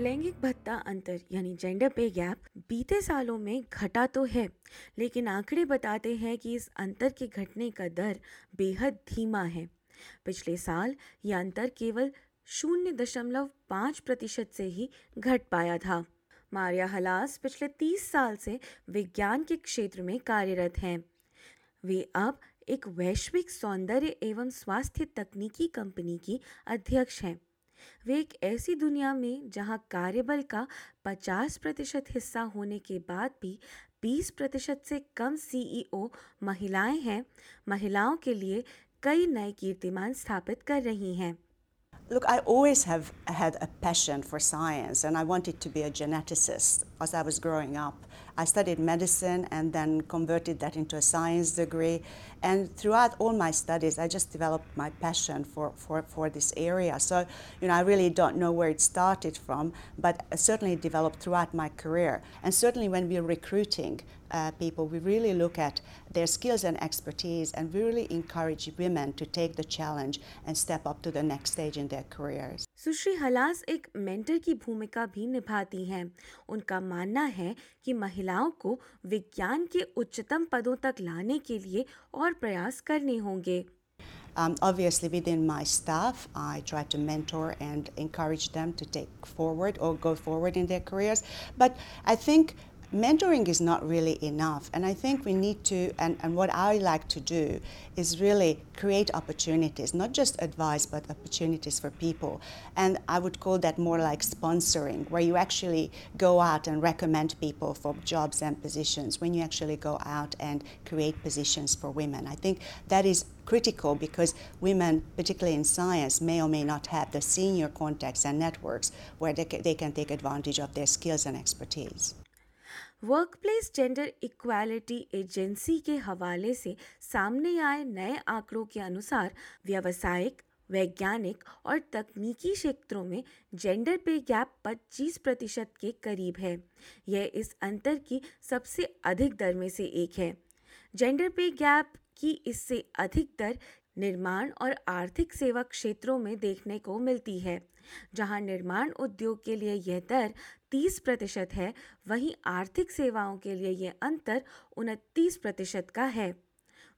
लैंगिक भत्ता अंतर यानी जेंडर पे गैप बीते सालों में घटा तो है, लेकिन आंकड़े बताते हैं कि इस अंतर के घटने का दर बेहद धीमा है। पिछले साल यह अंतर केवल शून्य दशमलव पाँच प्रतिशत से ही घट पाया था। मारिया हलास पिछले तीस साल से विज्ञान के क्षेत्र में कार्यरत हैं। वे अब एक वैश्विक सौंदर्य एवं स्वास्थ्य तकनीकी कंपनी की अध्यक्ष हैं। वे एक ऐसी दुनिया में जहाँ कार्यबल का 50 प्रतिशत हिस्सा होने के बाद भी 20 प्रतिशत से कम सीईओ महिलाएँ हैं महिलाओं के लिए कई नए कीर्तिमान स्थापित कर रही हैं Look, I always have had a passion for science, and I wanted to be a geneticist as I was growing up. I studied medicine and then converted that into a science degree. And throughout all my studies, I just developed my passion for, for, for this area. So, you know, I really don't know where it started from, but certainly developed throughout my career. And certainly when we're recruiting uh, people, we really look at their skills and expertise and we really encourage women to take the challenge and step up to the next stage in their careers. सुश्री हलास एक mentor की भूमिका भी निभाती हैं उनका मानना है कि महिलाओं को विज्ञान के उच्चतम पदों तक लाने के लिए और प्रयास करने होंगे Um, obviously, within my staff, I try to mentor and encourage them to take forward or go forward in their careers. But I think mentoring is not really enough. And I think we need to, and, and what I like to do is really create opportunities, not just advice, but opportunities for people. And I would call that more like sponsoring, where you actually go out and recommend people for jobs and positions, when you actually go out and create positions for women. I think that is critical because women, particularly in science, may or may not have the senior contacts and networks where they, they can take advantage of their skills and expertise. Workplace gender equality agency के हवाले से सामने आए नए आंकड़ों के अनुसार व्यावसायिक, वैज्ञानिक और तकनीकी क्षेत्रों में जेंडर पे गैप 25 प्रतिशत के करीब है। यह इस अंतर की सबसे अधिक दर में से एक है। जेंडर पे गैप की इससे अधिक दर निर्माण और आर्थिक सेवा क्षेत्रों में देखने को मिलती है। जहाँ निर्माण उद्योग के लिए यह दर 30 प्रतिशत है, वहीं आर्थिक सेवाओं के लिए यह अंतर उनतीस प्रतिशत का है।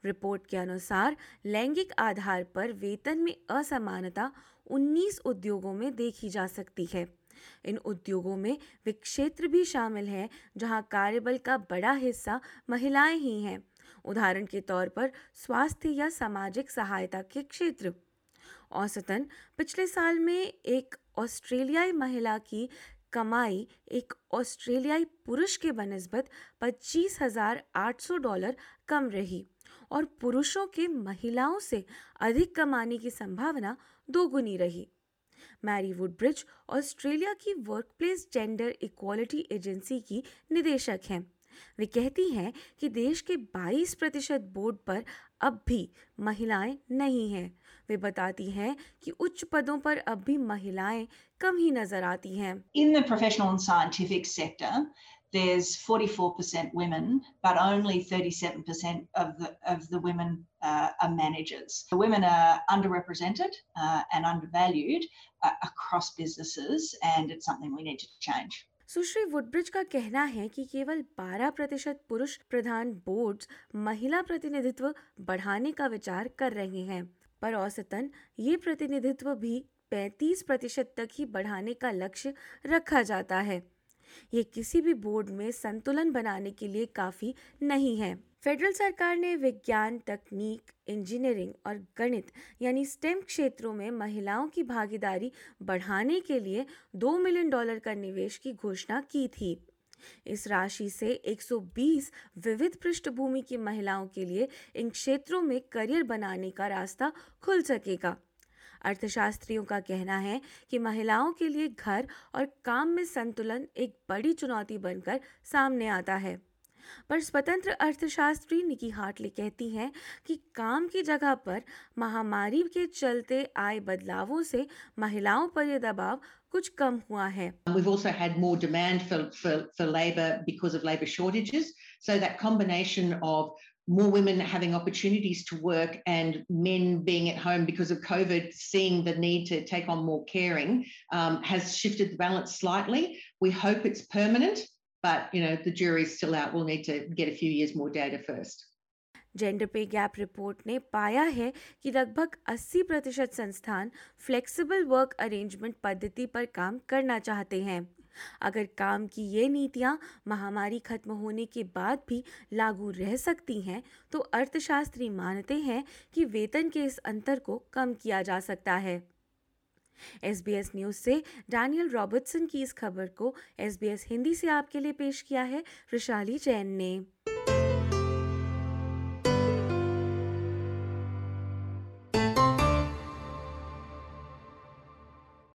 रिपोर्ट के अनुसार, लैंगिक आधार पर वेतन में असमानता 19 उद्योगों में देखी जा सकती है। इन उद्योगों में वे क्षेत्र भी शामिल हैं, जहाँ कार्यबल का बड़ा हिस्सा महिलाएँ ही हैं। उदाहरण के तौर पर स्वास्थ्य या सामाजिक सहायता के क्षेत्र। औसतन, पिछले साल में एक ऑस्ट्रेलियाई महिला की कमाई एक ऑस्ट्रेलियाई पुरुष के बनस्बत पच्चीस हज़ार आठ सौ डॉलर कम रही और पुरुषों के महिलाओं से अधिक कमाने की संभावना दोगुनी रही। मैरी वुडब्रिज, ऑस्ट्रेलिया की वर्कप्लेस जेंडर इक्वालिटी एजेंसी की निदेशक हैं। वे कहती हैं कि देश के 22 प्रतिशत बोर्ड पर अब भी महिलाएँ नहीं हैं वे बताती हैं कि उच्च पदों पर अब भी महिलाएँ कम ही नज़र आती हैं In the professional and scientific sector, there's 44% women, but only 37% of the of the women uh, are managers. The women are underrepresented uh, and undervalued uh, across businesses, and it's something we need to change. Sushri Woodbridge का कहना है कि केवल 12 प्रतिशत पुरुष प्रधान boards महिला प्रतिनिधित्व बढ़ाने का विचार कर रहे हैं, पर औसतन ये प्रतिनिधित्व भी 35 प्रतिशत तक ही बढ़ाने का लक्ष्य रखा जाता है। ये किसी भी बोर्ड में संतुलन बनाने के लिए काफ़ी नहीं है। फेडरल सरकार ने विज्ञान, तकनीक, इंजीनियरिंग और गणित, यानी स्टेम क्षेत्रों में महिलाओं की भागीदारी बढ़ाने के लिए दो मिलियन डॉलर का निवेश की घोषणा की थी। इस राशि से 120 विविध पृष्ठभूमि की महिलाओं के लिए इन क्षेत्रों में करियर बनाने का रास्ता खुल सकेगा। अर्थशास्त्रियों का कहना है कि महिलाओं के लिए घर और काम में संतुलन एक बड़ी चुनौती बनकर सामने आता है पर स्वतंत्र अर्थशास्त्री निकी हार्टले कहती हैं कि काम की जगह पर महामारी के चलते आए बदलावों से महिलाओं पर यह दबाव कुछ कम हुआ है We've also had more demand for, for, for labour because of labour shortages. So that combination of more women having opportunities to work and men being at home because of COVID, seeing the need to take on more caring, um, has shifted the balance slightly. We hope it's permanent, but you know the jury's still out. We'll need to get a few years more data first. Gender pay gap report ने पाया है कि लगभग 80 प्रतिशत संस्थान flexible work arrangement पद्धति पर काम करना चाहते हैं अगर काम की ये नीतियाँ महामारी खत्म होने के बाद भी लागू रह सकती हैं तो अर्थशास्त्री मानते हैं कि वेतन के इस अंतर को कम किया जा सकता है। एस बी एस न्यूज़ से डैनियल रॉबर्टसन की इस खबर को एस बी एस हिंदी से आपके लिए पेश किया है, वैशाली जैन ने।